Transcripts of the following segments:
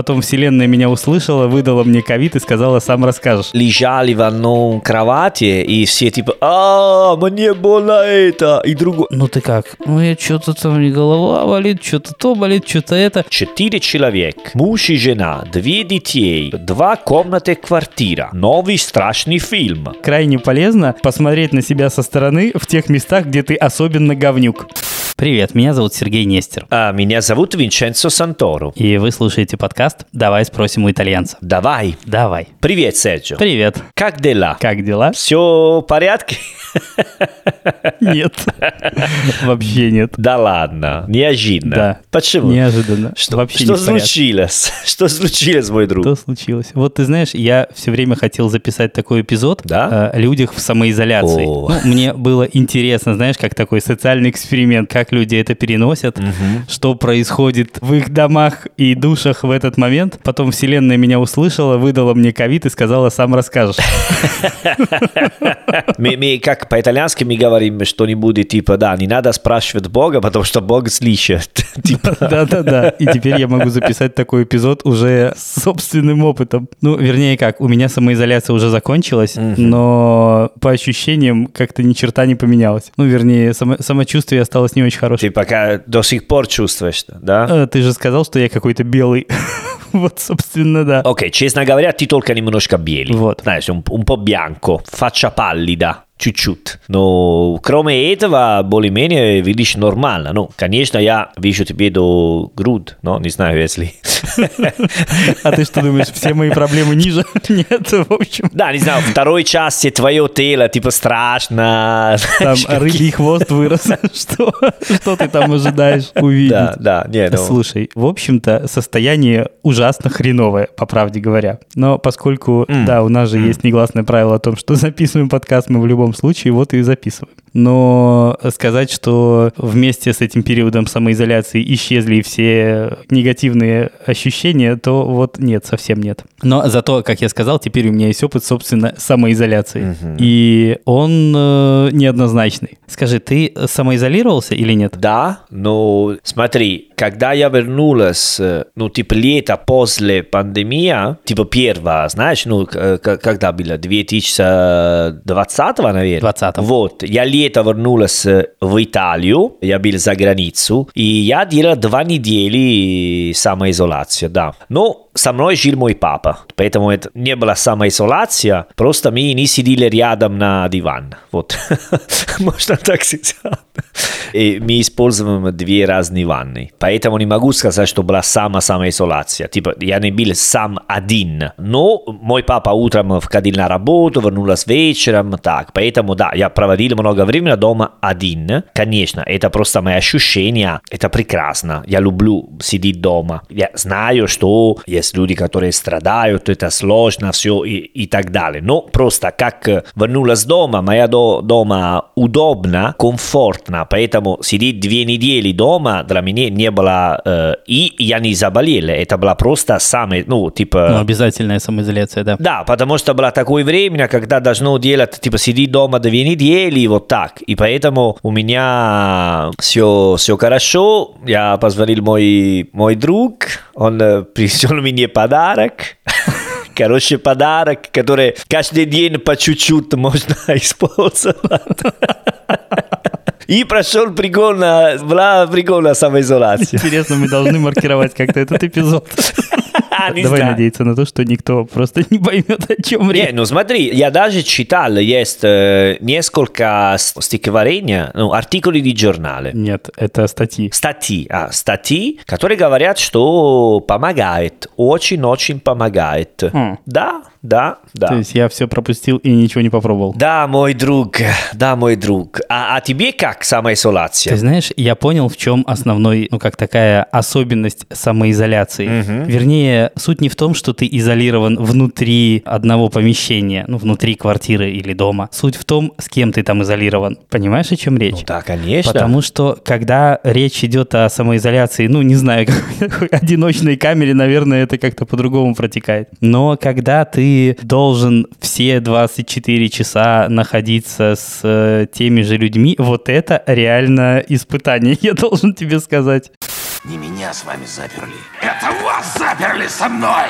Потом вселенная меня услышала, выдала мне ковид и сказала, сам расскажешь. Лежали в одном кровати, и все типа, а, мне больно это, и другое. Ну ты как? Ну я что-то там не голова болит, что-то то болит, что-то это. Четыре человек, муж и жена, две детей, два комнаты квартира, новый страшный фильм. Крайне полезно посмотреть на себя со стороны в тех местах, где ты особенно говнюк. Привет, меня зовут Сергей Нестер. А меня зовут Винченцо Санторо. И вы слушаете подкаст «Давай спросим у итальянца». Давай. Давай. Привет, Серджио. Привет. Как дела? Как дела? Все в порядке? Нет. Вообще нет. Да ладно, неожиданно. Да. Почему? Неожиданно. Что, Вообще что не случилось? Что случилось, мой друг? Что случилось? Вот ты знаешь, я все время хотел записать такой эпизод Да? о людях в самоизоляции. О. Ну, мне было интересно, знаешь, как такой социальный эксперимент, как люди это переносят, что происходит в их домах и душах в этот момент. Потом вселенная меня услышала, выдала мне ковид и сказала, сам расскажешь. Мы, как по-итальянски мы говорим что-нибудь типа, да, не надо спрашивать Бога, потому что Бог слышит. Типа, Да-да-да. И теперь я могу записать такой эпизод уже с собственным опытом. Ну, вернее как, у меня самоизоляция уже закончилась, но по ощущениям как-то ни черта не поменялось. Ну, вернее, само- самочувствие осталось не очень ты хорошее. пока до сих пор чувствуешь, да? Э, Ты же сказал, что я какой-то белый. Вот, собственно, да. Ok, честно говоря, ты только немножко белый. Вот. Знаешь, un, un po' bianco, faccia pallida, чуть-чуть. Но кроме этого, более-менее видишь нормально. Ну, конечно, я вижу тебе до груд, но не знаю, если... А ты что думаешь, все мои проблемы ниже? Нет, в общем. Да, не знаю, второй части твое тело, типа, страшно. Там рыбий хвост вырос. Что? Что ты там ожидаешь увидеть? Да, да, не, ну... Слушай, в общем-то, состояние ужасно хреновое, по правде говоря. Но поскольку, да, у нас же есть негласное правило о том, что записываем подкаст мы в любом случае, вот и записываем. Но сказать, что вместе с этим периодом самоизоляции исчезли все негативные ощущения, то вот нет, совсем нет. Но зато, как я сказал, теперь у меня есть опыт, собственно, самоизоляции. И он э, неоднозначный. Скажи, ты самоизолировался или нет? Да, но смотри, когда я вернулся, ну, типа лето после пандемии, типа первая, знаешь, ну, к- когда было, 2020, наверное? 20-го. Вот, я лето вернулся в Италию, я был за границу, и я делал два недели самоизоляции, да. Но со мной жил мой папа, поэтому это не была самоизоляция, просто мы не сидели рядом на диван. Вот, можно так сказать. И мы используем две разные ванны. Поэтому не могу сказать, что была сама самоизоляция. Типа, я не был сам один. Но мой папа утром входил на работу, вернулся вечером, так. Поэтому, да, я проводил много времени дома один. Конечно, это просто мои ощущения. Это прекрасно. Я люблю сидеть дома. Я знаю, что есть люди, которые страдают, это сложно, все и, и так далее. Но просто как вернулась дома, моя до- дома удобно, комфортно, поэтому сидеть две недели дома для меня не было, э, и я не заболел, это было просто самое, ну, типа... Ну, обязательная самоизоляция, да. Да, потому что было такое время, когда должно делать, типа, сидеть дома две недели, вот так. И поэтому у меня все, все хорошо. Я позвонил мой, мой друг, он э, принесел мне подарок. Короче, подарок, который каждый день по чуть-чуть можно использовать. И прошел прикольно, была прикольная самоизоляция. Интересно, мы должны маркировать как-то этот эпизод. А, не Давай надеяться на то, что никто просто не поймет, о чем Не, речь. ну смотри, я даже читал, есть э, несколько стихотворений, ну, артикулы di giornale. Нет, это статьи. Статьи, а, статьи, которые говорят, что помогает, очень-очень помогает. Хм. Да, да, да. То есть я все пропустил и ничего не попробовал. Да, мой друг, да, мой друг. А, а тебе как самоизоляция? Ты знаешь, я понял, в чем основной, ну, как такая особенность самоизоляции. Вернее, суть не в том, что ты изолирован внутри одного помещения, ну, внутри квартиры или дома. Суть в том, с кем ты там изолирован. Понимаешь, о чем речь? Ну да, конечно. Потому что, когда речь идет о самоизоляции, ну, не знаю, какой одиночной камере, наверное, это как-то по-другому протекает. Но когда ты должен все 24 часа находиться с э, теми же людьми, вот это реально испытание, я должен тебе сказать. Не меня с вами заперли. Это вас заперли со мной!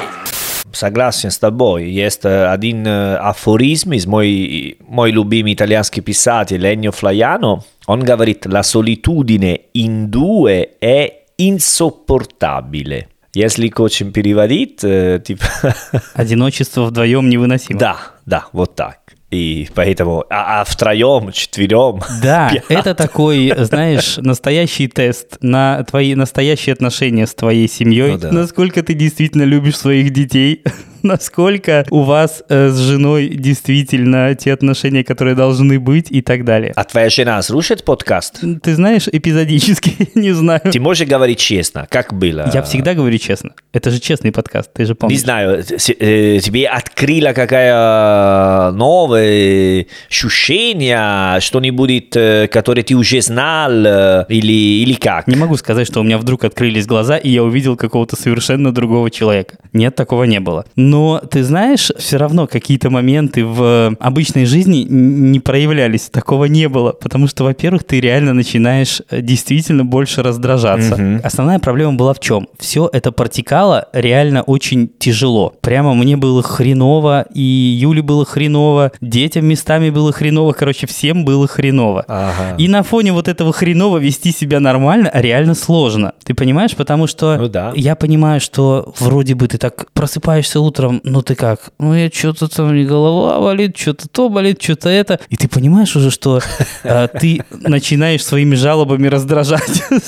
Согласен с тобой. Есть один афоризм из мой, мой любимый итальянский писатель Ennio Flaiano. Он говорит, la solitudine in due è insopportabile. Если очень переводить, э, типа... Одиночество вдвоем невыносимо. Да, да, вот так. И поэтому, а, а втроем, четвером. Да, это такой, знаешь, настоящий тест на твои настоящие отношения с твоей семьей. Ну, да. Насколько ты действительно любишь своих детей, насколько у вас э, с женой действительно те отношения, которые должны быть и так далее. А твоя жена слушает подкаст? Ты знаешь, эпизодически, не знаю. Ты можешь говорить честно, как было? Я всегда говорю честно. Это же честный подкаст, ты же помнишь. Не знаю, э, тебе открыла какая новое ощущение, что-нибудь, э, которое ты уже знал, э, или, или как? Не могу сказать, что у меня вдруг открылись глаза, и я увидел какого-то совершенно другого человека. Нет, такого не было. Но ты знаешь, все равно какие-то моменты в обычной жизни не проявлялись. Такого не было. Потому что, во-первых, ты реально начинаешь э, действительно больше раздражаться. Угу. Основная проблема была в чем? Все это протекало реально очень тяжело. Прямо мне было хреново, и Юле было хреново, детям местами было хреново, короче, всем было хреново. Ага. И на фоне вот этого хреново вести себя нормально реально сложно. Ты понимаешь? Потому что ну, да. я понимаю, что вроде бы ты так просыпаешься утром, утром, ну ты как? Ну я что-то там, не голова болит, что-то то болит, что-то это. И ты понимаешь уже, что э, ты начинаешь своими жалобами раздражать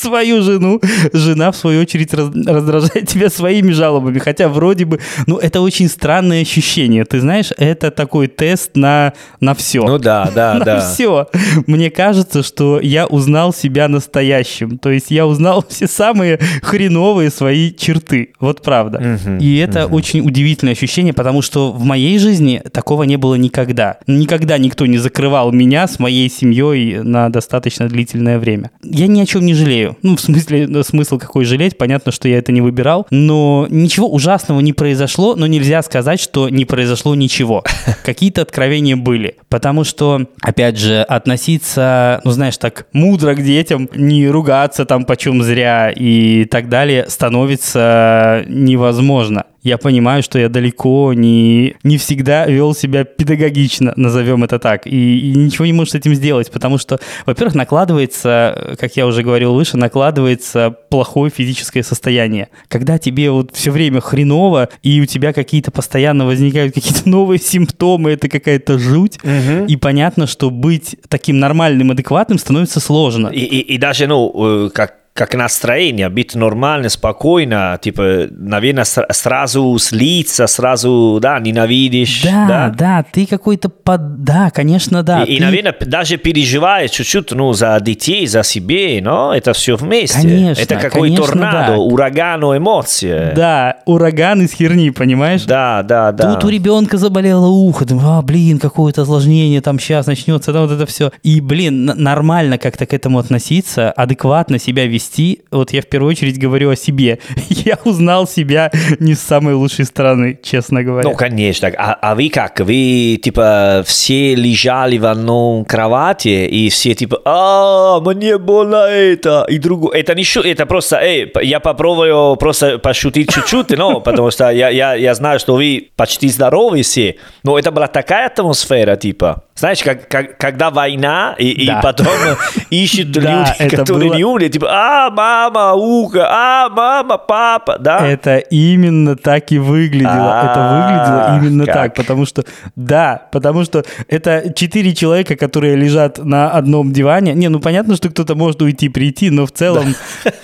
свою жену. Жена, в свою очередь, раздражает тебя своими жалобами. Хотя вроде бы, ну это очень странное ощущение. Ты знаешь, это такой тест на, на все. Ну да, да, на да. все. Мне кажется, что я узнал себя настоящим. То есть я узнал все самые хреновые свои черты. Вот правда. Угу, и это это очень удивительное ощущение, потому что в моей жизни такого не было никогда. Никогда никто не закрывал меня с моей семьей на достаточно длительное время. Я ни о чем не жалею. Ну, в смысле, э, смысл какой жалеть, понятно, что я это не выбирал, но ничего ужасного не произошло, но нельзя сказать, что не произошло ничего. Какие-то откровения были. Потому что, опять же, относиться, ну, знаешь, так мудро к детям, не ругаться там почем зря и так далее, становится невозможно я понимаю, что я далеко не, не всегда вел себя педагогично, назовем это так, и, и ничего не можешь с этим сделать, потому что, во-первых, накладывается, как я уже говорил выше, накладывается плохое физическое состояние. Когда тебе вот все время хреново, и у тебя какие-то постоянно возникают какие-то новые симптомы, это какая-то жуть, угу. и понятно, что быть таким нормальным, адекватным становится сложно. И, и, и даже, ну, э, как как настроение, быть нормально, спокойно, типа, наверное, сразу слиться, сразу, да, ненавидишь. Да, да, да ты какой-то под... Да, конечно, да. И, ты... и, наверное, даже переживаешь чуть-чуть, ну, за детей, за себе, но это все вместе. Конечно, Это какой конечно, торнадо, да. ураган эмоций. Да, ураган из херни, понимаешь? Да, да, да. Тут у ребенка заболело ухо, думаю, а, блин, какое-то осложнение там сейчас начнется, там вот это все. И, блин, нормально как-то к этому относиться, адекватно себя вести вести, вот я в первую очередь говорю о себе. Я узнал себя не с самой лучшей стороны, честно говоря. Ну, конечно. А, а вы как? Вы, типа, все лежали в одном кровати, и все, типа, а, мне больно это, и другое. Это не шутка, это просто, эй, я попробую просто пошутить чуть-чуть, но, потому что я, я, я знаю, что вы почти здоровы все, но это была такая атмосфера, типа, знаешь, как, как, когда война, и, да. и потом ищут люди, которые не умерли, типа, а, мама, ухо, а, мама, папа, да? Это именно так и выглядело. Это выглядело именно так, потому что, да, потому что это четыре человека, которые лежат на одном диване. Не, ну понятно, что кто-то может уйти, прийти, но в целом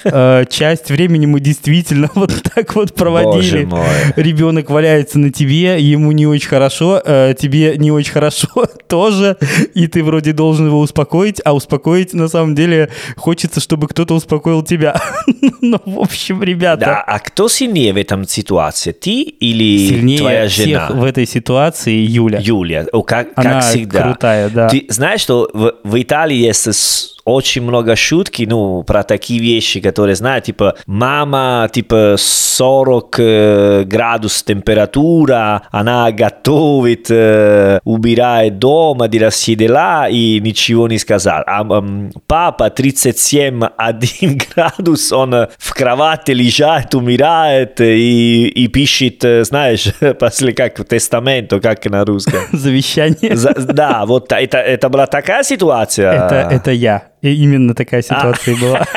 э, часть времени мы действительно вот так вот проводили. Ребенок валяется на тебе, ему не очень хорошо, э, тебе не очень хорошо, то тоже, и ты вроде должен его успокоить, а успокоить на самом деле хочется, чтобы кто-то успокоил тебя. ну, в общем, ребята. Да, а кто сильнее в этом ситуации, ты или сильнее твоя жена? всех в этой ситуации Юля. Юля, как, Она как всегда. крутая, да. Ты знаешь, что в, в Италии есть очень много шутки, ну, про такие вещи, которые, знаю, типа, мама, типа, 40 э, градус температура, она готовит, э, убирает дома, дела дела и ничего не сказал. А э, папа 37 1 градус, он в кровати лежит, умирает и, и пишет, знаешь, после как тестаменту, как на русском. Завещание. За, да, вот это, это была такая ситуация. Это, это я. И именно такая ситуация а. была.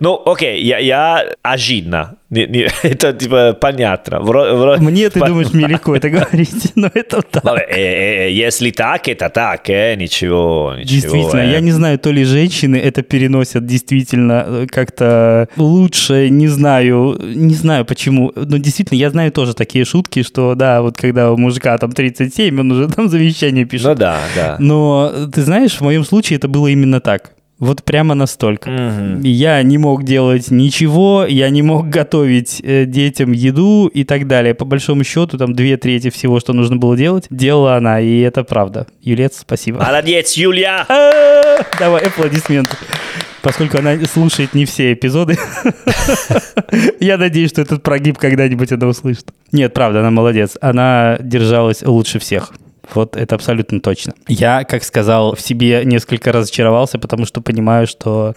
Ну, окей, я, я ожидно. Не, не, это типа понятно. Вро, вро, Мне, ты по... думаешь, мне легко это говорить, но это так. Э, э, э, если так, это так, э, ничего, ничего. Действительно, э. я не знаю, то ли женщины это переносят действительно э, как-то лучше, не знаю, не знаю почему, но действительно, я знаю тоже такие шутки, что да, вот когда у мужика там 37, он уже там завещание пишет. Ну да, да. Но ты знаешь, в моем случае это было именно так. Вот прямо настолько. Угу. Я не мог делать ничего, я не мог готовить э, детям еду и так далее. По большому счету, там две трети всего, что нужно было делать, делала она, и это правда. Юлец, спасибо. Молодец, Юлия! Давай, аплодисменты. Поскольку она слушает не все эпизоды, я надеюсь, что этот прогиб когда-нибудь она услышит. Нет, правда, она молодец. Она держалась лучше всех. Вот это абсолютно точно. Я, как сказал, в себе несколько разочаровался, потому что понимаю, что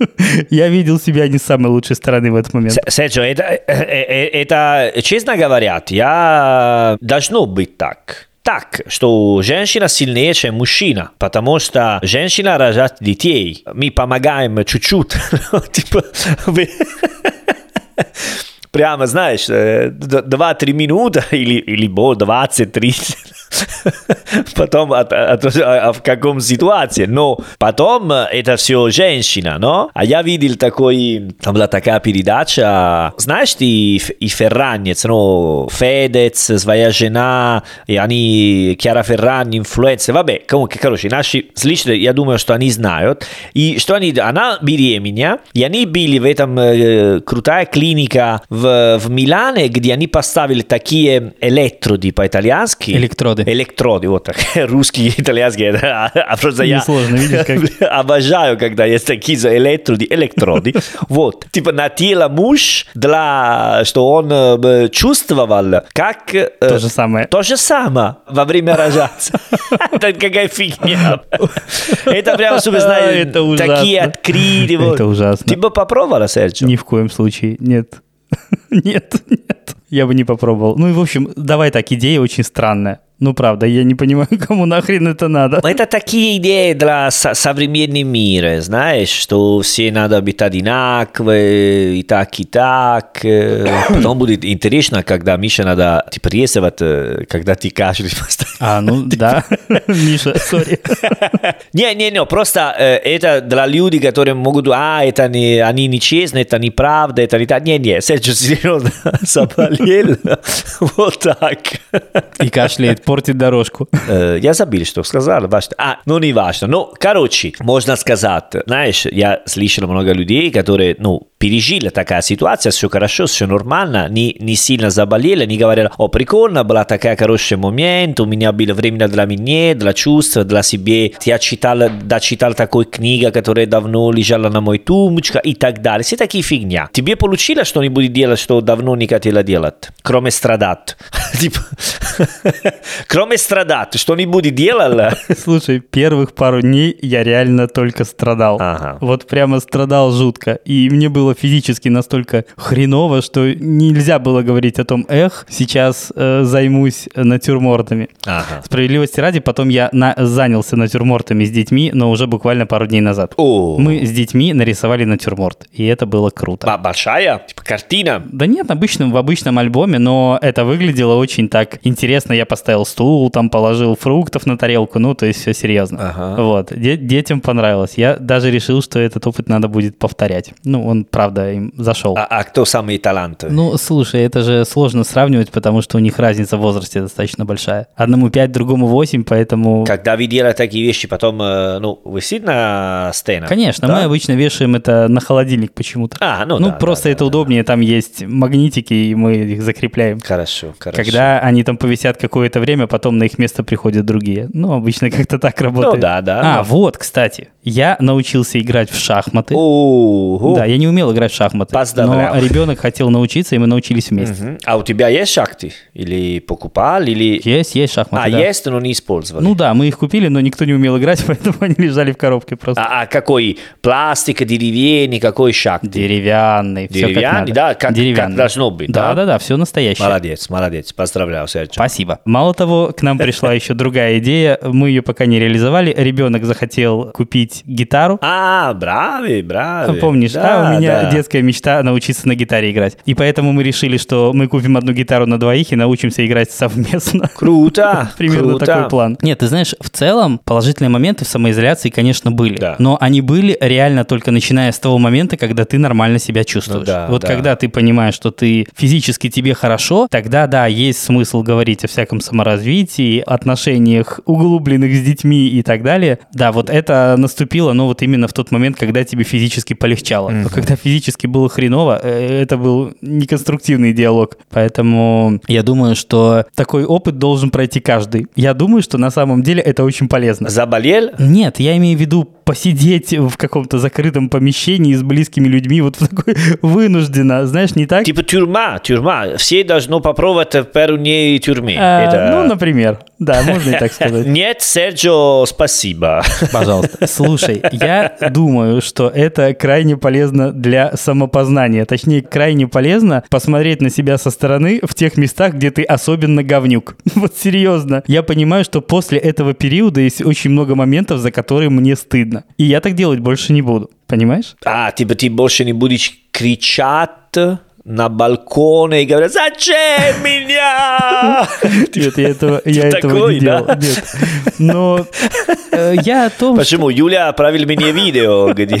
я видел себя не с самой лучшей стороны в этот момент. Серджо, это, это, честно говоря, я должно быть так так, что женщина сильнее, чем мужчина, потому что женщина рожает детей. Мы помогаем чуть-чуть. типа, прямо, знаешь, 2-3 минуты или, или 20-30 потом от, от, от, а в каком ситуации. Но потом это все женщина, но? А я видел такой, там была такая передача, знаешь ты и Ферранец, ну, Федец, своя жена, и они, Киара Феррани, инфлюенсер, вабе, короче, короче, наши зрители, я думаю, что они знают, и что они, она беременна, и они были в этом э, крутая клиника в, в Милане, где они поставили такие электроды по-итальянски. Электроды электроды, вот так, русский, итальянский, а, а просто я Несложно, видишь, как... обожаю, когда есть такие электроды, электроды, вот, типа на тело муж, для, что он э, чувствовал, как... Э, то же самое. То же самое во время рожаться. Это какая фигня. Это прям, чтобы, знаешь, такие открытия. Это ужасно. Ты бы попробовала, Серджио? Ни в коем случае, нет. Нет, нет. Я бы не попробовал. Ну и, в общем, давай так, идея очень странная. Ну, правда, я не понимаю, кому нахрен это надо. Это такие идеи для современного мира, знаешь, что все надо быть одинаковые, и так, и так. Потом будет интересно, когда Миша надо типа рисовать, когда ты кашляешь постоянно. А, ну да, Миша, сори. Не-не-не, просто это для людей, которые могут, а, это не, они нечестно, это неправда, это не так. Не-не, Серджио серьезно заболел, вот так. И кашляет портит дорожку. Э, я забыл, что сказал. А, ну не важно. Ну, короче, можно сказать, знаешь, я слышал много людей, которые, ну, пережили такая ситуация, все хорошо, все нормально, не, не сильно заболели, не говорили, о, прикольно, была такая хороший момент, у меня было время для меня, для чувств, для себя, я читал, дочитал такой книга, которая давно лежала на мой тумбочке и так далее. Все такие фигня. Тебе получилось что-нибудь делать, что давно не хотела делать, кроме страдать? Типа, кроме страдать, что-нибудь делала? Слушай, первых пару дней я реально только страдал. Ага. Вот прямо страдал жутко. И мне было физически настолько хреново, что нельзя было говорить о том, эх, сейчас э, займусь натюрмортами. Ага. Справедливости ради, потом я на, занялся натюрмортами с детьми, но уже буквально пару дней назад. О. Мы с детьми нарисовали натюрморт, и это было круто. Б большая? Типа картина? Да нет, обычным, в обычном альбоме, но это выглядело очень так интересно. Я поставил стул, там положил фруктов на тарелку, ну, то есть все серьезно. Ага. Вот, Де детям понравилось. Я даже решил, что этот опыт надо будет повторять. Ну, он правда, им зашел. А, а кто самый талантливый? Ну, слушай, это же сложно сравнивать, потому что у них разница в возрасте достаточно большая. Одному 5, другому 8, поэтому... Когда вы делаете такие вещи, потом, э, ну, висит на стенах? Конечно, да? мы обычно вешаем это на холодильник почему-то. А, ну, Ну, да, просто да, это да, удобнее, там есть магнитики, и мы их закрепляем. Хорошо, хорошо. Когда они там повисят какое-то время, потом на их место приходят другие. Ну, обычно как-то так работает. Ну, да, да. А, да. вот, кстати, я научился играть в шахматы. Ого. Да, я не умел играть в шахматы. Поздравляю. Но ребенок хотел научиться, и мы научились вместе. Мгм. А у тебя есть шахты? Или покупал, или... Есть, есть шахматы, А, да. есть, но не использовали? Ну да, мы их купили, но никто не умел играть, поэтому они лежали в коробке просто. А, а какой? Пластик, деревянный, какой шахты? Деревянный, все как Деревянный, надо. да, как- как Деревянный. должно быть, Да, да? да, да, все настоящее. Молодец, молодец. Поздравляю, Серджо. Спасибо. Мало того, к нам пришла еще другая идея. Мы ее пока не реализовали. Ребенок захотел купить гитару. А, браво, браво. Помнишь, да, да, у меня детская мечта научиться на гитаре играть. И поэтому мы решили, что мы купим одну гитару на двоих и научимся играть совместно. Круто, Примерно круто. такой план. Нет, ты знаешь, в целом положительные моменты в самоизоляции, конечно, были. Да. Но они были реально только начиная с того момента, когда ты нормально себя чувствуешь. Ну да, вот да. когда ты понимаешь, что ты физически тебе хорошо, тогда да, есть смысл говорить о всяком саморазвитии, отношениях углубленных с детьми и так далее. Да, вот это наступило, но вот именно в тот момент, когда тебе физически полегчало. Но когда физически было хреново, э, это был неконструктивный диалог. Поэтому я думаю, что такой опыт должен пройти каждый. Я думаю, что на самом деле это очень полезно. Заболел? Нет, я имею в виду посидеть в каком-то закрытом помещении с близкими людьми, вот в такой вынужденно, знаешь, не так? Типа тюрьма, тюрьма. Все должны попробовать в пару дней тюрьмы. А, Это- Ну, например, да, можно и так сказать. Нет, Серджо, спасибо. Пожалуйста. Слушай, я думаю, что это крайне полезно для самопознания. Точнее, крайне полезно посмотреть на себя со стороны в тех местах, где ты особенно говнюк. Вот серьезно. Я понимаю, что после этого периода есть очень много моментов, за которые мне стыдно. И я так делать больше не буду. Понимаешь? А, типа ты больше не будешь кричать на балконе и говорить «Зачем меня?» Нет, я этого, я этого такой, не да? делал. Нет. Но э, я о том, Почему? Юля отправил мне видео, где ты...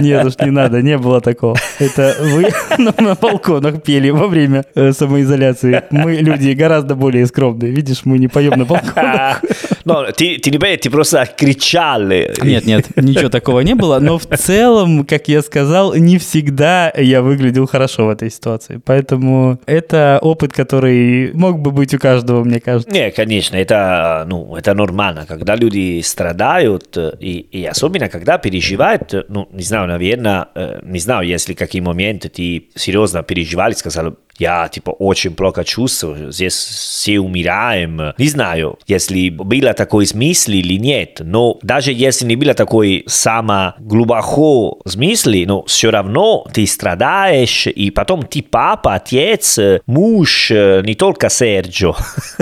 Нет уж, не надо, не было такого. Это вы на, на балконах пели во время э, самоизоляции. Мы люди гораздо более скромные. Видишь, мы не поем на балконах. Ну, ты, ты не понимаешь, ты просто кричали. Нет, нет, ничего такого не было. Но в целом, как я сказал, не всегда я выглядел хорошо в этой ситуации. Поэтому это опыт, который мог бы быть у каждого, мне кажется. Не, конечно, это, ну, это нормально, когда люди страдают, э, и, и особенно когда переживают, э, ну, не знаю, наверное, э, не знаю, если какие моменты ты серьезно переживал и сказал, я, типа, очень плохо чувствую, здесь все умираем. Не знаю, если было такой смысл или нет, но даже если не было такой само глубоко смысл, но все равно ты страдаешь, и потом ты папа, отец, э, муж, э, не только Серджо.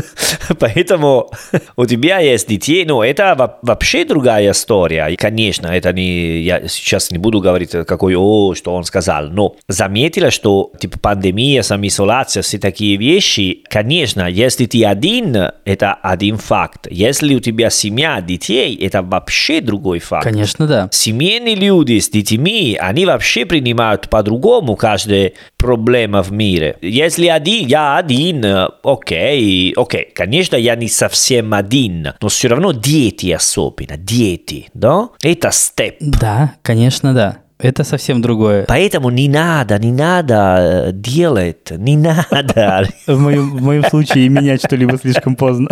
Поэтому у тебя есть детей, но это во- вообще другая история. И, конечно, это не, я сейчас не буду говорить, какой, о, что он сказал, но заметила, что типа пандемия, самоизоляция, все такие вещи, конечно, если ты один, это один факт. Если у тебя семья, детей, это вообще другой факт. Конечно, да. Семейные люди с детьми, они вообще принимают по-другому каждая проблема в мире. Если один, я один, окей, окей, конечно, я не совсем один, но все равно дети особенно, дети, да? Это степ. Да, конечно, да. Это совсем другое. Поэтому не надо, не надо делать, не надо. В моем, в моем случае менять что-либо слишком поздно.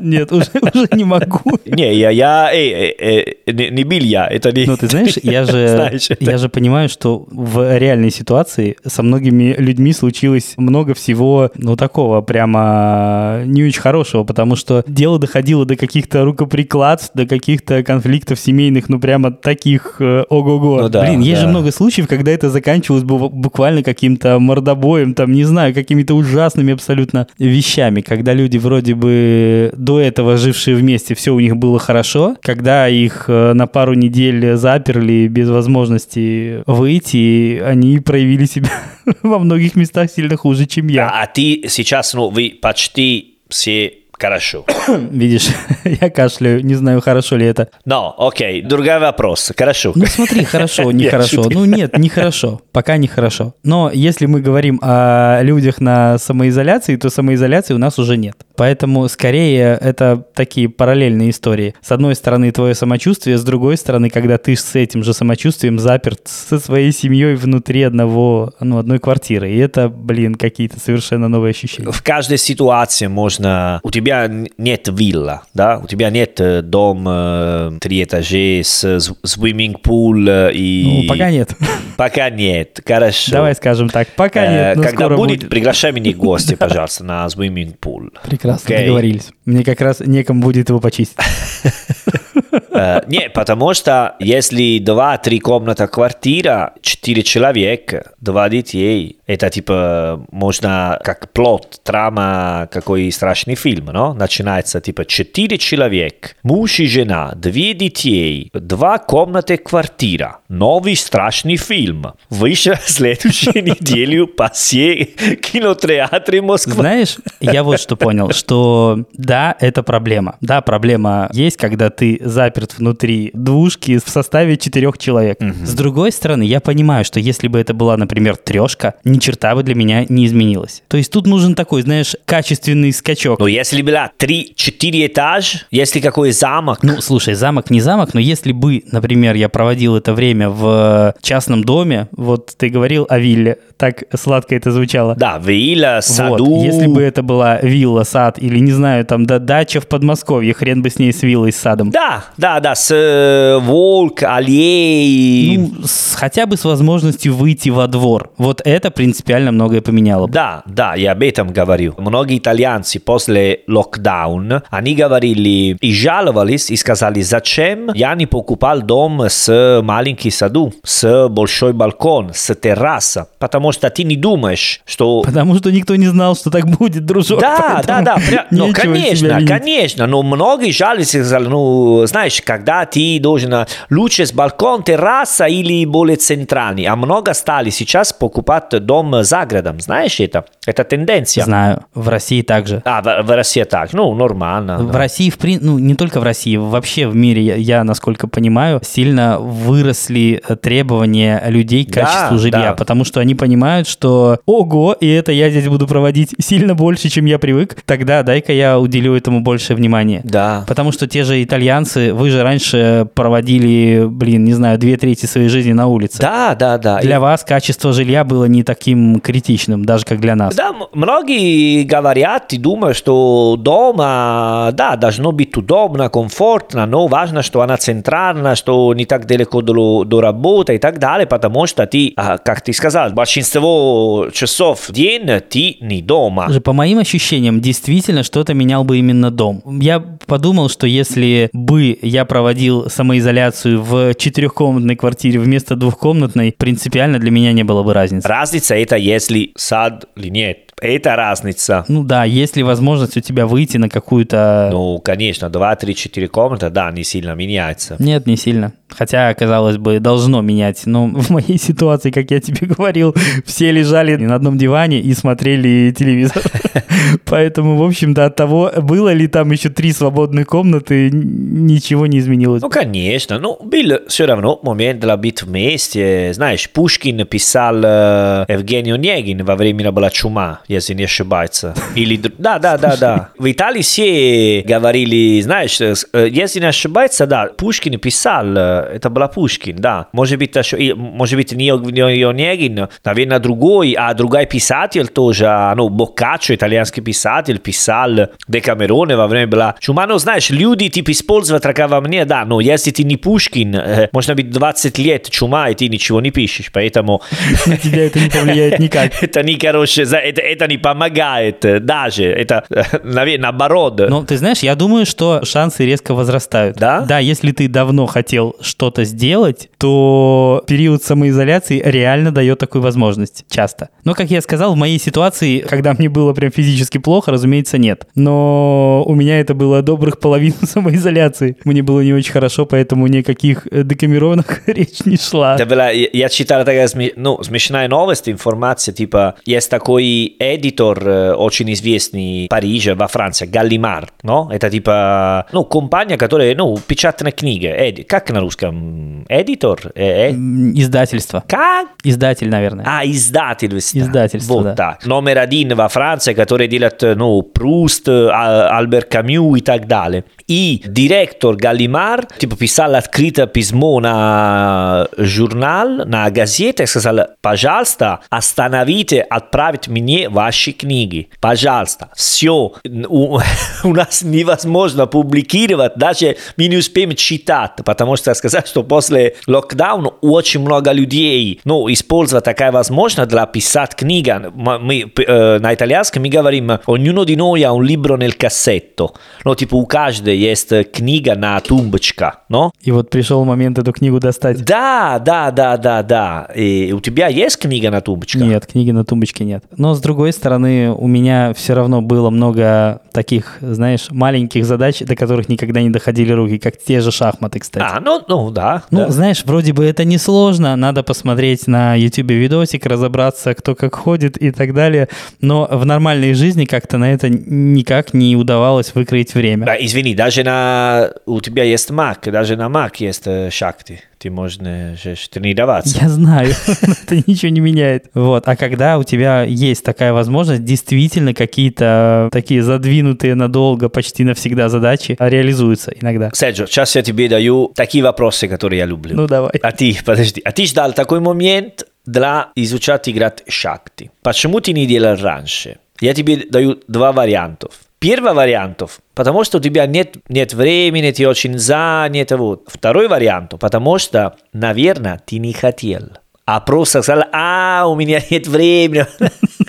Нет, уже, уже не могу. Не, я, я, эй, эй, эй, не, не бил я, это не... Ну, ты знаешь, я же, Знаешь, я же понимаю, что в реальной ситуации со многими людьми случилось много всего, ну, такого прямо не очень хорошего, потому что дело доходило до каких-то рукоприкладств, до каких-то конфликтов семейных, ну, прямо таких э, ого-го. Ну да, Блин, есть да. же много случаев, когда это заканчивалось бу- буквально каким-то мордобоем, там, не знаю, какими-то ужасными абсолютно вещами, когда люди вроде бы до этого жившие вместе, все у них было хорошо, когда их э, на пару недель заперли без возможности выйти, они проявили себя во многих местах сильно хуже, чем я. А ты сейчас, ну, вы почти все Хорошо. Видишь, я кашляю, не знаю, хорошо ли это. Но, окей, другой вопрос. Хорошо. Ну смотри, хорошо, нехорошо. Ну нет, нехорошо. Пока нехорошо. Но если мы говорим о людях на самоизоляции, то самоизоляции у нас уже нет. Поэтому скорее это такие параллельные истории. С одной стороны твое самочувствие, с другой стороны, когда ты с этим же самочувствием заперт со своей семьей внутри одного, ну, одной квартиры. И это, блин, какие-то совершенно новые ощущения. В каждой ситуации можно... У тебя н- нет вилла, да? У тебя нет э, дом э, три этажей с s- swimming pool э, и... Ну, пока нет. Пока нет, хорошо. Давай скажем так, пока нет, но Когда будет, будет. приглашай меня гости, пожалуйста, на swimming pool. Прекрасно, Окей. договорились. Мне как раз некому будет его почистить. Э, Не, потому что если два-три комната квартира, четыре человека, два детей, это типа можно как plot, драма, какой страшный фильм, но начинается типа четыре человека, муж и жена, две детей, два комнаты квартира, новый страшный фильм. Вышел следующую неделю по всей кинотеатре Москвы. Знаешь, я вот что понял, что да, это проблема. Да, проблема есть, когда ты заперт внутри двушки в составе четырех человек. С другой стороны, я понимаю, что если бы это была, например, трешка, ни черта бы для меня не изменилось. То есть тут нужен такой, знаешь, качественный скачок. Но если была 3-4 этаж, если какой замок, Ну, слушай, замок не замок, но если бы, например, я проводил это время в частном доме, вот ты говорил о вилле, так сладко это звучало. да, вилла, Вот, саду. если бы это была вилла, сад или, не знаю, там, да, дача в Подмосковье, хрен бы с ней с виллой, с садом. Да, да, да, с э, волк, аллеи. Ну, с- хотя бы с возможностью выйти во двор. Вот это принципиально многое поменяло. Да, да, я об этом говорю. Многие итальянцы после локдауна, они говорили и жаловались, и сказали, зачем я не покупал дом с маленьким саду, с большой балкон, с терраса, потому что ты не думаешь, что Потому что никто не знал, что так будет, дружок. Да, да, да, пря- ну, конечно, конечно, но многие жалуются, сказали, ну, знаешь, когда ты должен а, лучше с балкон, терраса или более центральный, а много стали сейчас покупать дом за городом, знаешь это? Это тенденция. Знаю, в России также. А, в, в России так, ну, нормально. В да. России, в прин... ну, не только в России, вообще в мире, я, я, насколько понимаю, сильно выросли э, требования людей к Да, качеству жилья, да. потому что они понимают, что ого, и это я здесь буду проводить сильно больше, чем я привык, тогда дай-ка я уделю этому больше внимания. Да. Потому что те же итальянцы, вы же раньше проводили, блин, не знаю, две трети своей жизни на улице. Да, да, да. Для вас качество жилья было не таким критичным, даже как для нас. Да, многие говорят и думают, что дома, да, должно быть удобно, комфортно, но важно, что она центральна, что не так далеко до, до работы и так далее, потому что ты, а, как ты сказал, большинство часов в день ты не дома. По моим ощущениям, действительно что-то менял бы именно дом. Я подумал, что если бы я проводил самоизоляцию в четырехкомнатной квартире вместо двухкомнатной, принципиально для меня не было бы разницы. Разница это если сад или нет. Это разница. Ну да, есть ли возможность у тебя выйти на какую-то... Ну, конечно, 2, 3, 4 комнаты, да, не сильно меняется. Нет, не сильно. Хотя, казалось бы, должно менять. Но в моей ситуации, как я тебе говорил, все лежали на одном диване и смотрели телевизор. Поэтому, в общем-то, от того, было ли там еще три свободных комнаты, ничего не изменилось. Ну, конечно, ну, был все равно момент для быть вместе. Знаешь, Пушкин писал э, Евгений Онегин во время была чума, если не ошибается. Или, да, да, да, да. В Италии все говорили, знаешь, э, э, если не ошибается, да, Пушкин писал, это была Пушкин, да. Может быть, может быть, не Онегин, наверное, другой, а другой писатель тоже, а, ну, Боккаччо, итальянский писатель, писал Декамероне во время была чума. Ну, знаешь, люди типа используют такого мне, да, но если ты не Пушкин, э, можно быть 20 лет чума, и ты ничего не пишешь, поэтому На тебя это не повлияет никак. это не за- это, это не помогает э, даже, это, э, наверное, наоборот. Но ты знаешь, я думаю, что шансы резко возрастают. Да? Да, если ты давно хотел что-то сделать, то период самоизоляции реально дает такую возможность часто. Но, как я сказал, в моей ситуации, когда мне было прям физически плохо, разумеется, нет. Но у меня это было добрых половину самоизоляции. Мне было не очень хорошо, поэтому никаких э, декамерованных речь не шла. Это была, я, читал такая ну, смешная новость, информация, типа, есть такой эдитор э, очень известный в Париже, во Франции, Галлимар, no? Это типа, ну, компания, которая, ну, печатная книга, эди, как на русском? Эдитор? Э, э? Издательство. Как? Издатель, наверное. А, издательство. Издательство, вот да. так. Номер один во Франции, который делает, ну, Пруст, Альбер Камю и так далее. И директор Галлимар, типа, писал открытое письмо на журнал, на газете, сказал, пожалуйста, остановите, отправить мне ваши книги. Пожалуйста. Все. У, у нас невозможно публикировать, даже мы не успеем читать, потому что сказать, что после локдауна очень много людей, ну, использовать такая возможность для писать книги. Мы, э, на итальянском мы говорим, ognuno di noi ha un libro nel cassetto. Ну, типа, у каждого есть книга на тумбочка, но? И вот пришел момент эту книгу достать. Да, да, да, да, да. И у тебя есть книга на тумбочке? Нет, книги на тумбочке нет. Но с другой стороны, у меня все равно было много таких, знаешь, маленьких задач, до которых никогда не доходили руки, как те же шахматы, кстати. А, ну, ну, да. Ну, да. знаешь, вроде бы это несложно, надо посмотреть на YouTube видосик, разобраться, кто как ходит и так далее, но в нормальной жизни как-то на это никак не удавалось выкроить время. Да, извини, даже на... У тебя есть Mac, даже на Mac есть э, шахты. Ты можешь э, же тренироваться. Я знаю, это ничего не меняет. Вот. А когда у тебя есть такая возможность, действительно какие-то такие задвинутые надолго, почти навсегда задачи реализуются иногда. Серджо, сейчас я тебе даю такие вопросы, которые я люблю. Ну, давай. А ты, подожди, а ты ждал такой момент для изучать играть шахты. Почему ты не делал раньше? Я тебе даю два вариантов. Первый вариант, потому что у тебя нет, нет времени, ты очень занят. Вот. Второй вариант, потому что, наверное, ты не хотел. А просто сказал, а, у меня нет времени.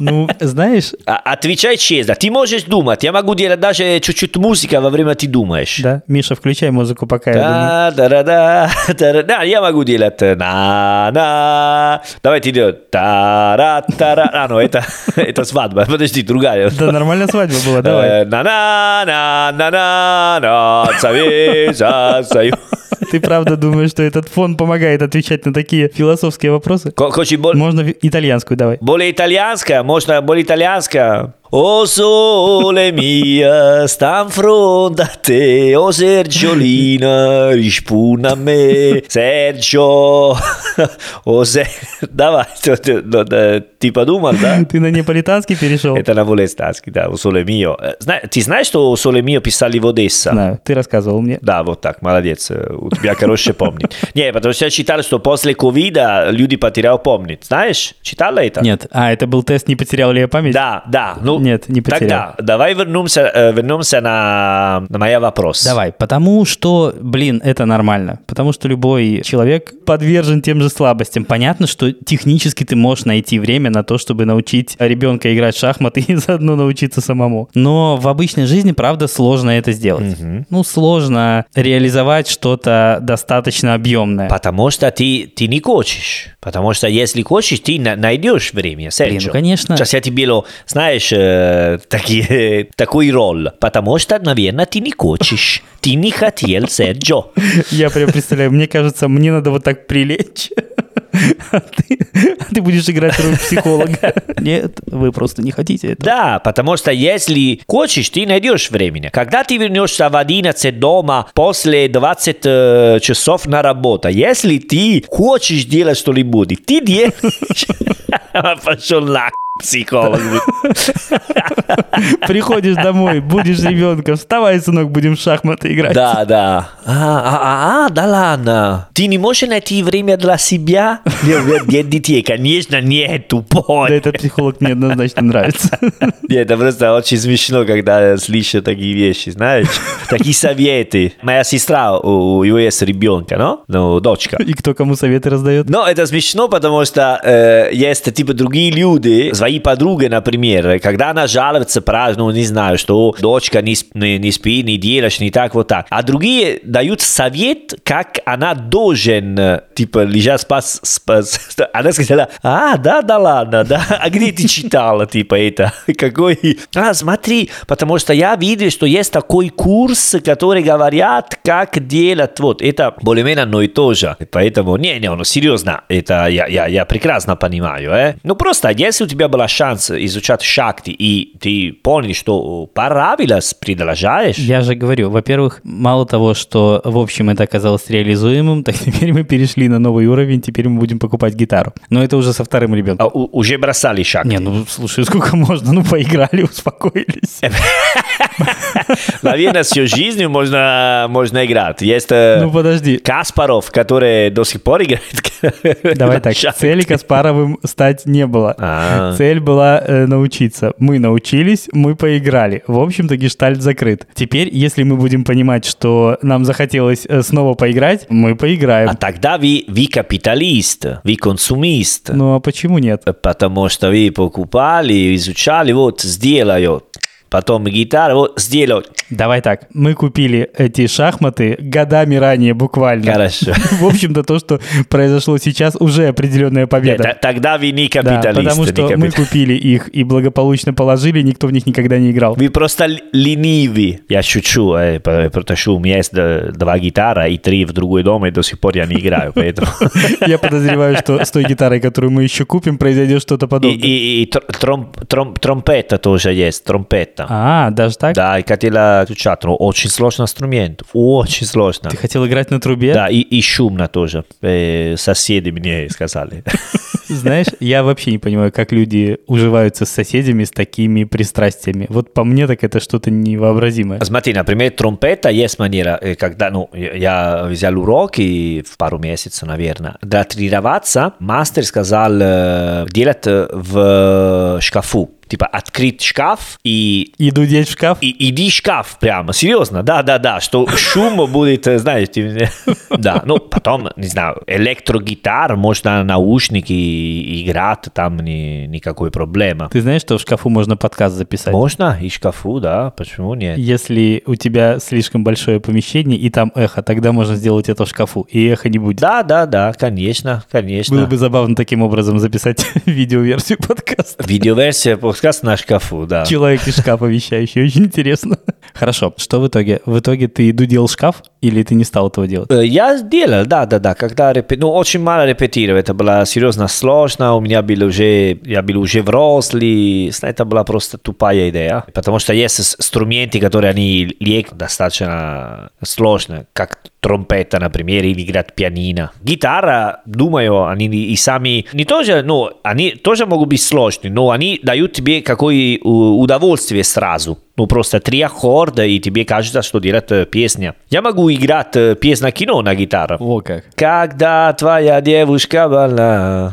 Ну, знаешь, А- Отвечай честно. Ты можешь думать. Я могу делать даже чуть-чуть музыка во время ты думаешь. да, Миша, включай музыку, пока я думаю. Да, да, да, да, да, да, я могу делать на, на. Давайте делать та ра та ра А, ну это, это свадьба. Подожди, другая. Да, нормальная свадьба была, давай. Э, На на на на на на Советского Союза. Ты правда думаешь, что этот фон помогает отвечать на такие философские вопросы? Хочешь Можно итальянскую давай. более итальянская? Можно более итальянская? O sole mia, sta in fronte a te, o Sergiolina, rispondi a me, Sergio, o Se... Давай, ты, ну, да, ты да? На неаполитанский перешел? Это на Волестанский, да, у Соле Мио. Ты знаешь, что у Соле Мио писали в Одесса? Знаю, ты рассказывал мне. Да, вот так, молодец. У тебя хорошее помнить. Не, потому что я читал, что после ковида люди потеряли память. Знаешь, читала это? Нет, а это был тест, не потерял ли я память? Да, да. Ну, Нет, не потерял. Тогда давай вернемся, э, вернемся на, на мой вопрос. Давай, потому что, блин, это нормально. Потому что любой человек подвержен тем же слабостям. Понятно, что технически ты можешь найти время на то, чтобы научить ребенка играть в шахматы и заодно научиться самому. Но в обычной жизни, правда, сложно это сделать. Ну, сложно реализовать что-то достаточно объемное. Потому что ты, ты не хочешь. Потому что если хочешь, ты на- найдешь время, Серджио. ну, конечно. Сейчас я тебе, знаешь, э, такие, такой роль. Потому что, наверное, ты не хочешь. Ты не хотел, Серджио. Я прям представляю, мне кажется, мне надо вот так прилечь. А ты, а ты будешь играть роль психолога. Нет, вы просто не хотите это. Да, потому что если хочешь, ты найдешь времени. Когда ты вернешься в 11 дома после 20 э, часов на работу, если ты хочешь делать что-нибудь, ты делаешь. Пошел на психолог. Приходишь домой, будешь ребенка, вставай, сынок, будем в шахматы играть. Да, да. А, а, а, а, да ладно. Ты не можешь найти время для себя? Нет, детей, конечно, нет, Да тупой. этот психолог мне однозначно нравится. Нет, это просто очень смешно, когда слышу такие вещи, знаешь? Такие советы. Моя сестра, у нее есть ребенка, но? Ну, дочка. И кто кому советы раздает? Но это смешно, потому что э, есть типа другие люди, свои мои подруги, например, когда она жалуется, ну, не знаю, что дочка не, не, не спит, не делаешь, не так, вот так. А другие дают совет, как она должен, типа, лежать спас, спас. Она сказала, а, да, да ладно, да, а где ты читала, типа, это? Какой? А, смотри, потому что я видел, что есть такой курс, который говорят, как делать, вот, это более-менее одно и то же. Поэтому, не, не, ну, серьезно, это я, я, я прекрасно понимаю, э. Ну, просто, если у тебя была шанс изучать шахты, и ты понял, что понравилось, продолжаешь. Я же говорю, во-первых, мало того, что, в общем, это оказалось реализуемым, так теперь мы перешли на новый уровень, теперь мы будем покупать гитару. Но это уже со вторым ребенком. А, у, уже бросали шахты? Не, ну, слушай, сколько можно? Ну, поиграли, успокоились. Наверное, всю жизнь можно, можно играть. Есть э, ну, подожди. Каспаров, который до сих пор играет. Давай так, цели Каспаровым стать не было. А-а-а. Цель была э, научиться. Мы научились, мы поиграли. В общем-то, гештальт закрыт. Теперь, если мы будем понимать, что нам захотелось э, снова поиграть, мы поиграем. А тогда вы, вы капиталист, вы консумист. Ну а почему нет? Потому что вы покупали, изучали, вот, сделают потом гитара, вот сделал. Давай так, мы купили эти шахматы годами ранее буквально. Хорошо. В общем-то, то, что произошло сейчас, уже определенная победа. Нет, тогда вы не капиталист. Да, потому что мы купили их и благополучно положили, никто в них никогда не играл. Вы просто ленивы. Я шучу, э, потому что у меня есть два гитара и три в другой дом, и до сих пор я не играю, поэтому... Я подозреваю, что с той гитарой, которую мы еще купим, произойдет что-то подобное. И тромпета тоже есть, тромпета инструмента. А, даже так? Да, и хотела изучать, но очень сложный инструмент, очень сложно. Ты хотел играть на трубе? Да, и, и шумно тоже. Э, соседи мне сказали. Знаешь, я вообще не понимаю, как люди уживаются с соседями с такими пристрастиями. Вот по мне так это что-то невообразимое. Смотри, например, тромпета есть манера, э, когда, ну, я взял уроки в пару месяцев, наверное. Для тренироваться мастер сказал э, делать в шкафу типа открыть шкаф и... И дудеть в шкаф? И иди шкаф прямо, серьезно, да-да-да, что шум будет, знаете, да, ну потом, не знаю, электрогитар, можно наушники играть, там ни, никакой проблемы. Ты знаешь, что в шкафу можно подкаст записать? Можно, и шкафу, да, почему нет? Если у тебя слишком большое помещение и там эхо, тогда можно сделать это в шкафу, и эхо не будет. Да-да-да, конечно, конечно. Было бы забавно таким образом записать видеоверсию подкаста. Видеоверсия Рассказ на шкафу, да. Человек из шкафа вещающий, очень интересно. Хорошо, что в итоге? В итоге ты дудел шкаф или ты не стал этого делать? Э, я сделал, да, да, да. Когда. Ну, очень мало репетировал, это было серьезно сложно, у меня был уже, я был уже взрослый, это была просто тупая идея, потому что есть инструменты, которые они легко достаточно сложно, как тромпета, например, или играть пианино. Гитара, думаю, они и сами, не тоже, ну, они тоже могут быть сложные, но они дают тебе какое удовольствие сразу. Ну, просто три аккорда, и тебе кажется, что делать песня. Я могу играть песню кино на гитаре. О, как. Когда твоя девушка была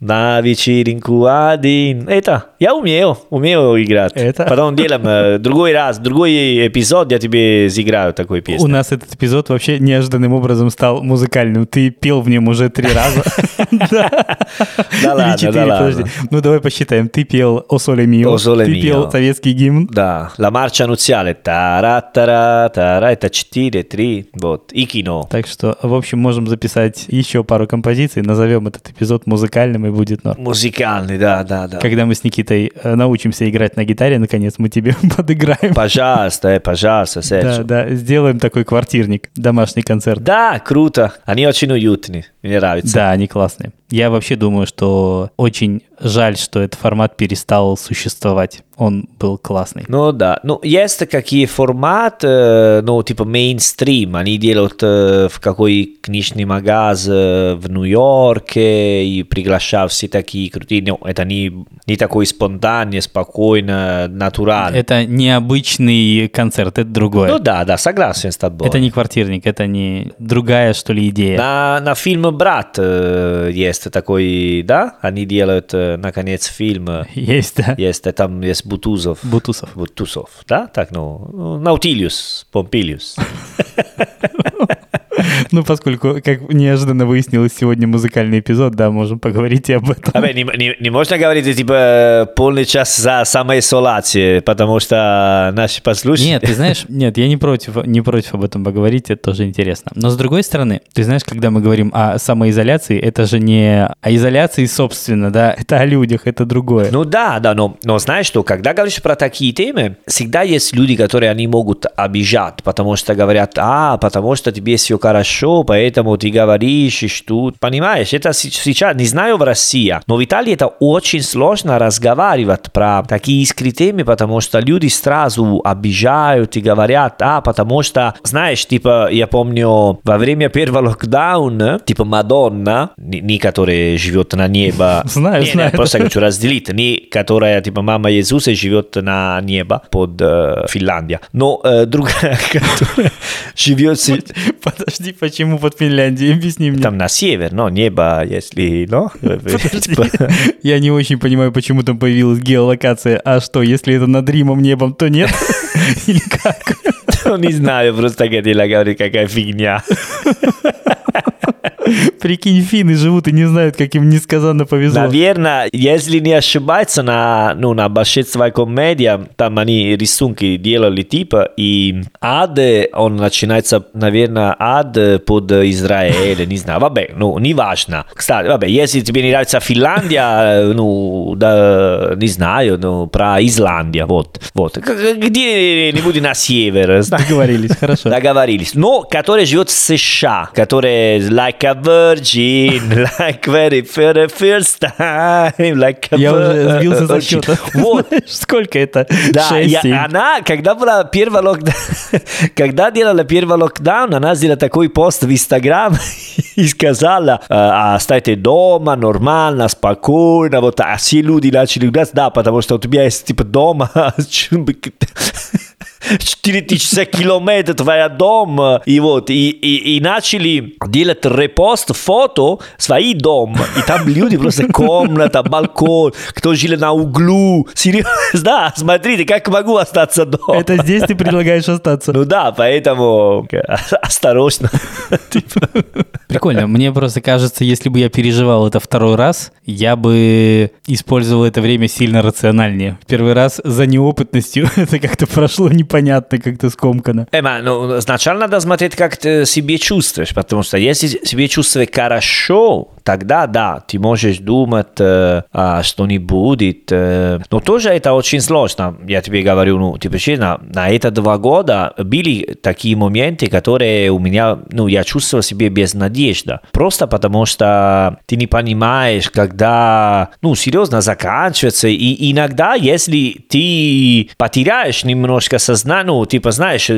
на вечеринку один. Это, я умею, умею играть. Это? Потом делаем другой раз, другой эпизод, я тебе сыграю такой песню. У нас этот эпизод вообще неожиданным образом стал музыкальным. Ты пел в нем уже три раза. Да ладно, да ладно. Ну давай посчитаем. Ты пел «О соле мио», ты пел советский гимн. Да, «La marcia nuziale», тара, это четыре, три, вот, и кино. Так что, в общем, можем записать еще пару композиций, назовем этот эпизод музыкальным и будет норм. Музыкальный, да, да, да. Когда мы с Никитой э, научимся играть на гитаре, наконец, мы тебе подыграем. Пожалуйста, э, пожалуйста, Серджо. Да, да, сделаем такой квартирник, домашний концерт. Да, круто. Они очень уютные, мне нравится. Да, они классные. Я вообще думаю, что очень жаль, что этот формат перестал существовать. Он был классный. Ну да. Ну, есть какие форматы, ну, типа мейнстрим. Они делают в какой книжный магаз в Нью-Йорке и приглашают все такие крутые. Ну, это не, не такой спонтанный, спокойно, натуральный. Это необычный концерт, это другое. Ну да, да, согласен с тобой. Это не квартирник, это не другая, что ли, идея. На, на фильм «Брат» есть такой, да? Они делают, наконец, фильм. Есть, да. Есть, там есть Бутузов. Бутусов. Бутусов, да? Так, ну, Наутилиус, Помпилиус. Ну, поскольку, как неожиданно выяснилось сегодня музыкальный эпизод, да, можем поговорить и об этом. А, не, не, не можно говорить, типа, полный час за самоизоляции, потому что наши послушатели... Нет, ты знаешь, нет, я не против, не против об этом поговорить, это тоже интересно. Но с другой стороны, ты знаешь, когда мы говорим о самоизоляции, это же не о изоляции, собственно, да, это о людях, это другое. Ну да, да, но, но знаешь что, когда говоришь про такие темы, всегда есть люди, которые они могут обижать, потому что говорят, а, потому что тебе все хорошо, поэтому ты говоришь, что... Понимаешь, это сейчас, не знаю в России, но в Италии это очень сложно разговаривать про такие искренние темы, потому что люди сразу обижают и говорят, а, потому что, знаешь, типа, я помню, во время первого локдауна, типа Мадонна, не, не которая живет на небо, знаю, не, знаю. Не, просто хочу разделить, не которая, типа, мама Иисуса живет на небо под э, Финляндия, но э, другая, которая живет... Подожди, почему под Финляндией? Объясни мне. Там на север, но небо, если... Ну, Подожди. Я не очень понимаю, почему там появилась геолокация. А что, если это над Римом небом, то нет? Или как? Ну, не знаю, просто хотела говорить, какая фигня. Прикинь, финны живут и не знают, как им несказанно повезло. Наверное, если не ошибаться, на, ну, на большинстве комедия, там они рисунки делали типа, и ад, он начинается, наверное, ад под Израиль, не знаю, vabbè, ну, не важно. Кстати, vabbè, если тебе не нравится Финляндия, ну, да, не знаю, ну, про Исландия, вот, вот. Где-нибудь на север, Договорились, хорошо. Договорились. Но который живет в США, который like a virgin, like very for the first time, like a Я уже сбился virgin. счета. Вот. Сколько это? Да, я- она, когда была первая локдаун, когда делала первый локдаун, она сделала такой пост в Инстаграм и сказала, а, оставьте дома, нормально, спокойно, вот, а все люди начали говорить, да, потому что у тебя есть, типа, дома 4000 километров твоя дом, и вот, и, и, и начали делать репост фото свои дом, и там люди просто комната, балкон, кто жили на углу, серьезно, да, смотрите, как могу остаться дома. Это здесь ты предлагаешь остаться. Ну да, поэтому осторожно. Типа. Прикольно. Мне просто кажется, если бы я переживал это второй раз, я бы использовал это время сильно рациональнее. Первый раз за неопытностью это как-то прошло непонятно, как-то скомкано. Э, ма, ну, сначала надо смотреть, как ты себя чувствуешь, потому что если себя чувствуешь хорошо, тогда да, ты можешь думать, э, а, что не будет. э. но тоже это очень сложно, я тебе говорю, ну, типа, честно, на это два года были такие моменты, которые у меня, ну, я чувствовал себя без надежды. Просто потому что ты не понимаешь, когда, ну, серьезно заканчивается. И иногда, если ты потеряешь немножко сознание, ну, типа, знаешь,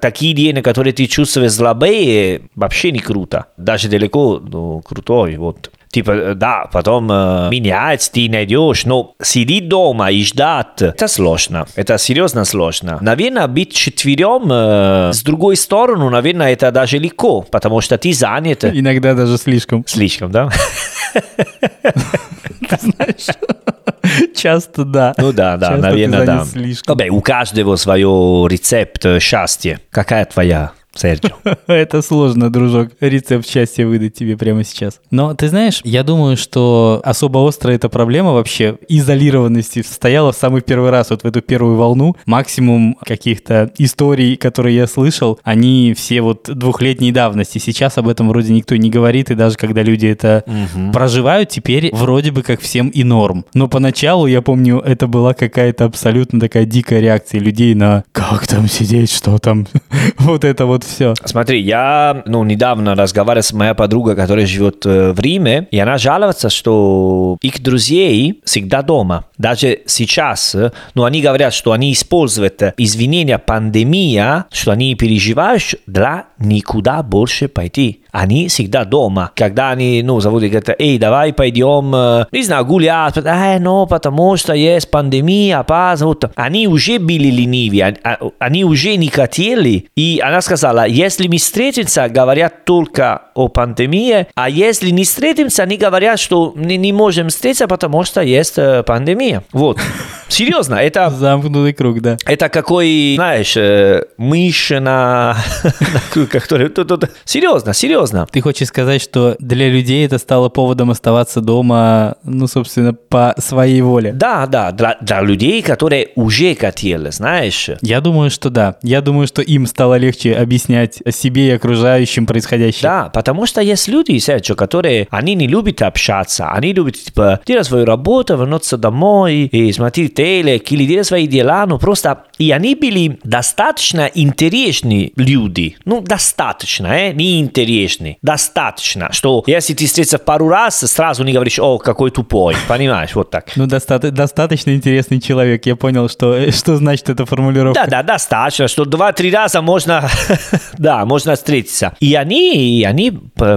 такие дни, которые ты чувствуешь слабее, вообще не круто. Даже далеко, ну, крутой, вот. Типа, да, потом э, менять ты найдешь, но сидеть дома и ждать, это сложно, это серьезно сложно. Наверное, быть четверем, э, с другой стороны, наверное, это даже легко, потому что ты занят. Иногда даже слишком. Слишком, да? Ты знаешь, часто да. Ну да, да, Часто наверное, да. слишком. У каждого свое рецепт счастья. Какая твоя, Серджио? Это сложно, дружок, рецепт счастья выдать тебе прямо сейчас. Но ты знаешь, я думаю, что особо острая эта проблема вообще изолированности стояла в самый первый раз, вот в эту первую волну. Максимум каких-то историй, которые я слышал, они все вот двухлетней давности. Сейчас об этом вроде никто не говорит, и даже когда люди это проживают, теперь вроде бы как всем и норм. Но поначалу, я помню, это была какая-то абсолютно такая дикая реакция людей на «как там сидеть, что там?» Вот это вот все. Смотри, я ну, недавно разговаривал с моей подругой, которая живет э, в Риме, и она жалуется, что их друзей всегда дома. Даже сейчас, э, ну, они говорят, что они используют э, извинения пандемия, что они переживают для никуда больше пойти. Они всегда дома. Когда они, ну, зовут и говорят, эй, давай пойдем, не знаю, гулять. Э, ну, потому что есть пандемия. Вот. Они уже были ленивые, а- а- они уже не хотели. И она сказала, если мы встретимся, говорят только о пандемии, а если не встретимся, они говорят, что не, не можем встретиться, потому что есть э, пандемия. Вот. Серьезно, это... Замкнутый круг, да. Это какой, знаешь, э, мышь на... который... Серьезно, серьезно. Ты хочешь сказать, что для людей это стало поводом оставаться дома, ну, собственно, по своей воле? Да, да, для, для людей, которые уже хотели, знаешь. Я думаю, что да. Я думаю, что им стало легче объяснять себе и окружающим происходящее. Да, потому что есть люди, Серджо, которые, они не любят общаться, они любят, типа, делать свою работу, вернуться домой и смотреть телек или делать свои дела, но просто и они были достаточно интересные люди. Ну, достаточно, э? не интересные. Достаточно, что если ты встретишься пару раз, сразу не говоришь, о, какой тупой. Понимаешь, вот так. Ну, доста- достаточно интересный человек. Я понял, что, что значит эта формулировка. Да, да, достаточно, что два-три раза можно, да, можно встретиться. И они, и они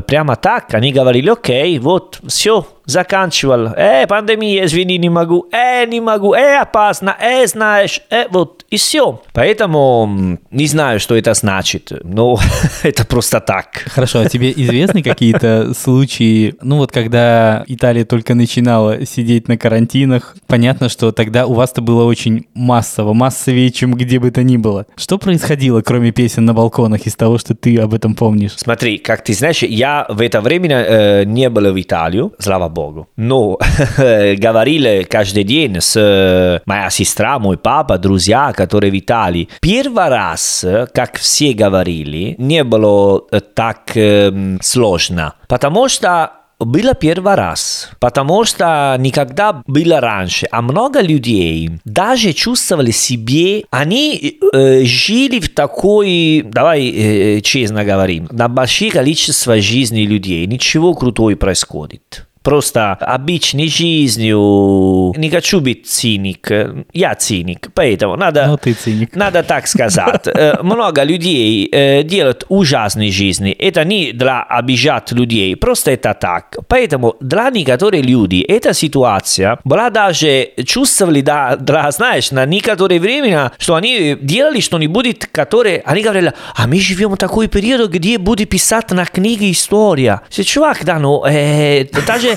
прямо так, они говорили, окей, вот, все, заканчивал. Э, пандемия, извини, не могу. Э, не могу. Э, опасно. Э, знаешь. Э, вот. И все. Поэтому не знаю, что это значит. Но это просто так. Хорошо, а тебе известны какие-то случаи, ну вот когда Италия только начинала сидеть на карантинах, понятно, что тогда у вас-то было очень массово, массовее, чем где бы то ни было. Что происходило, кроме песен на балконах, из того, что ты об этом помнишь? Смотри, как ты знаешь, я в это время э, не был в Италию, слава Богу. Но говорили каждый день с моя сестра, мой папа, друзья, которые в Италии. Первый раз, как все говорили, не было так э, сложно, потому что было первый раз, потому что никогда было раньше, а много людей даже чувствовали себе, они э, жили в такой, давай э, честно говорим, на большое количество жизней людей, ничего крутого происходит просто обычной жизнью. Не хочу быть циник. Я циник, поэтому надо... Ну, ты циник. Надо так сказать. Много людей делают ужасные жизни. Это не для обижать людей, просто это так. Поэтому для некоторых людей эта ситуация была даже чувствовали, да, для, знаешь, на некоторое время, что они делали что-нибудь, которое... Они говорили, а мы живем в такой период, где будет писать на книге история. Чувак, да, ну, э, даже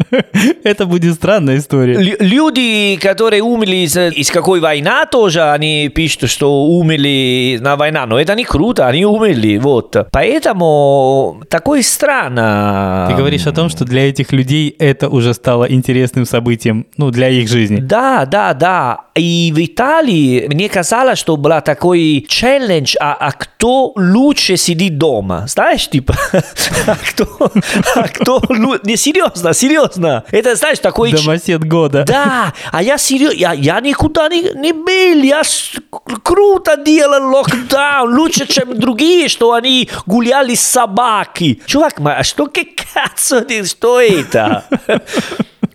Это будет странная история. Люди, которые умерли из, из какой войны, тоже они пишут, что умерли на война. Но это не круто, они умерли. Вот. Поэтому такое странно. Ты говоришь о том, что для этих людей это уже стало интересным событием, ну, для их жизни. Да, да, да. И в Италии мне казалось, что был такой челлендж, а, а кто лучше сидит дома? Знаешь, типа, а кто, а кто не серьезно, серьезно. Это, знаешь, такой... Домосед года. Да, а я серьезно, я, я никуда не, не был, я круто делал локдаун, лучше, чем другие, что они гуляли с собаки. Чувак, а что, cazzo, что это?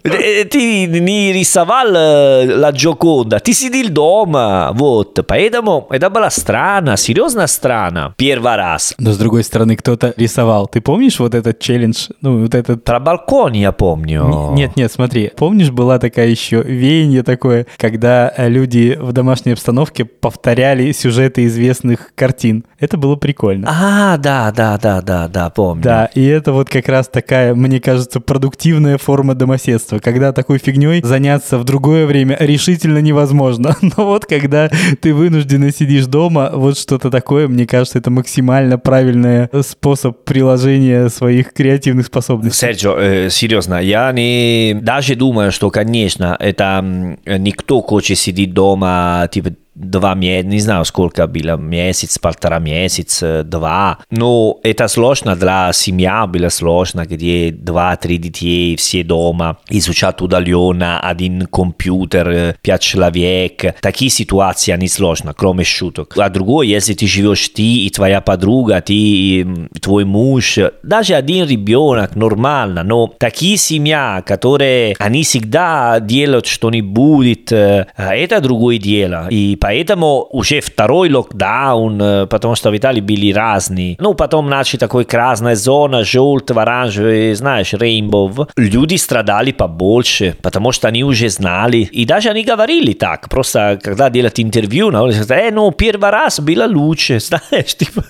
Ты не рисовал la Джоконда, ты сидел дома, вот. Поэтому это была странно, серьезно странно. Первый раз. Но с другой стороны, кто-то рисовал. Ты помнишь вот этот челлендж? Ну, вот этот... Про балкон я помню. Нет, нет, смотри. Помнишь, была такая еще веяние такое, когда люди в домашней обстановке повторяли сюжеты известных картин. Это было прикольно. А, да, да, да, да, да, помню. Да, и это вот как раз такая, мне кажется, продуктивная форма домоседства, когда такой фигней заняться в другое время решительно невозможно. Но вот когда ты вынужденно сидишь дома, вот что-то такое, мне кажется, это максимально правильный способ приложения своих креативных способностей. Серджо, э, серьезно, я не даже думаю, что, конечно, это никто хочет сидеть дома, типа, два месяца, не знаю сколько было, месяц, полтора месяца, два. Но это сложно для семьи, было сложно, где два-три детей, все дома, изучать удаленно, один компьютер, пять человек. Такие ситуации, они сложно, кроме шуток. А другое, если ты живешь ты и твоя подруга, ты и твой муж, даже один ребенок, нормально, но такие семьи, которые, они всегда делают что-нибудь, это другое дело. И Поэтому уже второй локдаун, потому что в Италии были разные. Ну, потом начали такой красная зона, желтый, оранжевый, знаешь, рейнбов. Люди страдали побольше, потому что они уже знали. И даже они говорили так. Просто когда делают интервью, на улице, э, ну, первый раз было лучше, знаешь, типа,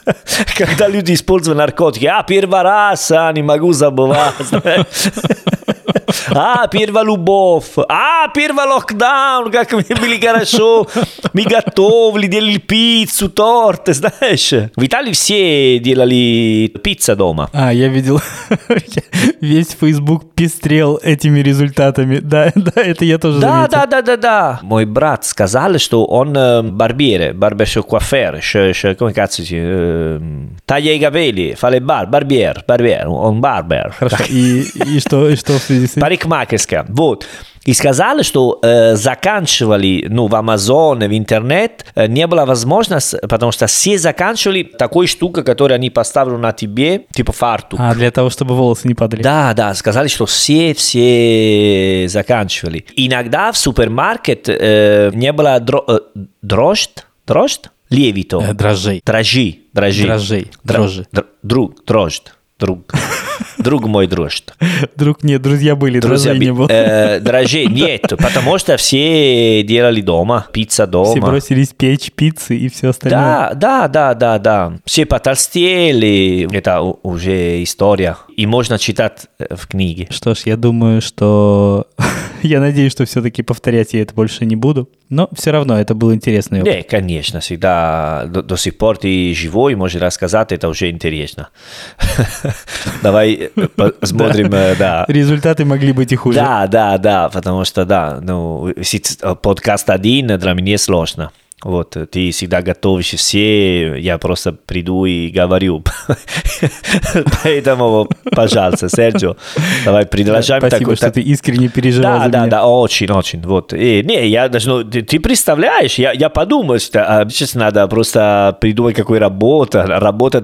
когда люди используют наркотики, а, первый раз, а, не могу забывать, А, первая любовь. А, первый локдаун, как мы были хорошо. Мы готовили, делали пиццу, торты, знаешь. В Италии все делали пицца дома. А, я видел, весь Facebook пестрел этими результатами. Да, да, это я тоже Да, заметил. да, да, да, да. Мой брат сказал, что он э, барбиere, барбершоп куафер, come cazzo si... Э, taglia i capelli, fa le bar, barbier, barbier, он барбер. Хорошо, и, и, что, и что в связи с этим? Парикмахерская. Вот. И сказали, что э, заканчивали, ну, в Амазоне, в интернет, э, не было возможности, потому что все заканчивали такой штукой, которую они поставили на тебе, типа фартук. А, для того, чтобы волосы не падали. Да, да, сказали, что все, все заканчивали. Иногда в супермаркет э, не было дро, э, дрожд, дрожд, левито, Э, дрожжей. дрожжи, дрожжи, дрожжи. др- друг, дрожд, друг, друг мой дрожд. Друг, нет, друзья были, Друзья, дрожжей не было. э, дрожжей нет, потому что все делали дома, пицца дома. Все бросились печь пиццы и все остальное. Да, да, да, да, да. Все потолстели. Это уже история. И можно читать э, в книге. Что ж, я думаю, что... я надеюсь, что все-таки повторять я это больше не буду. Но все равно это был интересный опыт. Не, конечно, всегда до, до сих пор ты живой, можешь рассказать, это уже интересно. Давай э, посмотрим, э, да. Результаты могли быть и хуже. Да, да, да, потому что, да, ну, сит- подкаст один для меня сложно. Вот, ты всегда готовишь все, я просто приду и говорю. Поэтому, пожалуйста, Серджио, давай продолжаем. Спасибо, такой- что ты искренне переживал Да, да, меня. да, очень, очень. Вот. И, не, я даже, ну, ты, ты представляешь, я, я подумал, что а, сейчас надо просто придумать какую работу, работать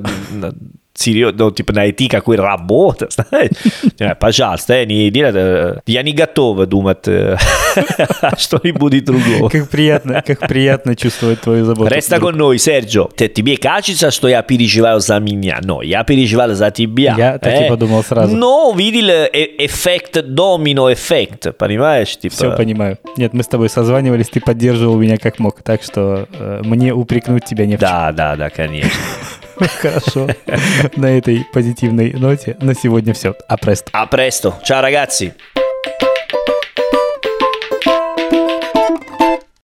серьезно, ну, типа найти какую работу, знаешь. Пожалуйста, э, я не готов думать что-нибудь другое. Как приятно, как приятно чувствовать твою заботу. Resta друг. con noi, Sergio. Te- тебе кажется, что я переживаю за меня? Но я переживал за тебя. Я так и подумал сразу. Но видел эффект, домино-эффект, понимаешь? Типа, Все понимаю. Нет, мы с тобой созванивались, ты поддерживал меня как мог, так что э, мне упрекнуть тебя не в чем. Да, да, да, конечно. Хорошо. На этой позитивной ноте на сегодня все. А прест. A presto, ciao ragazzi.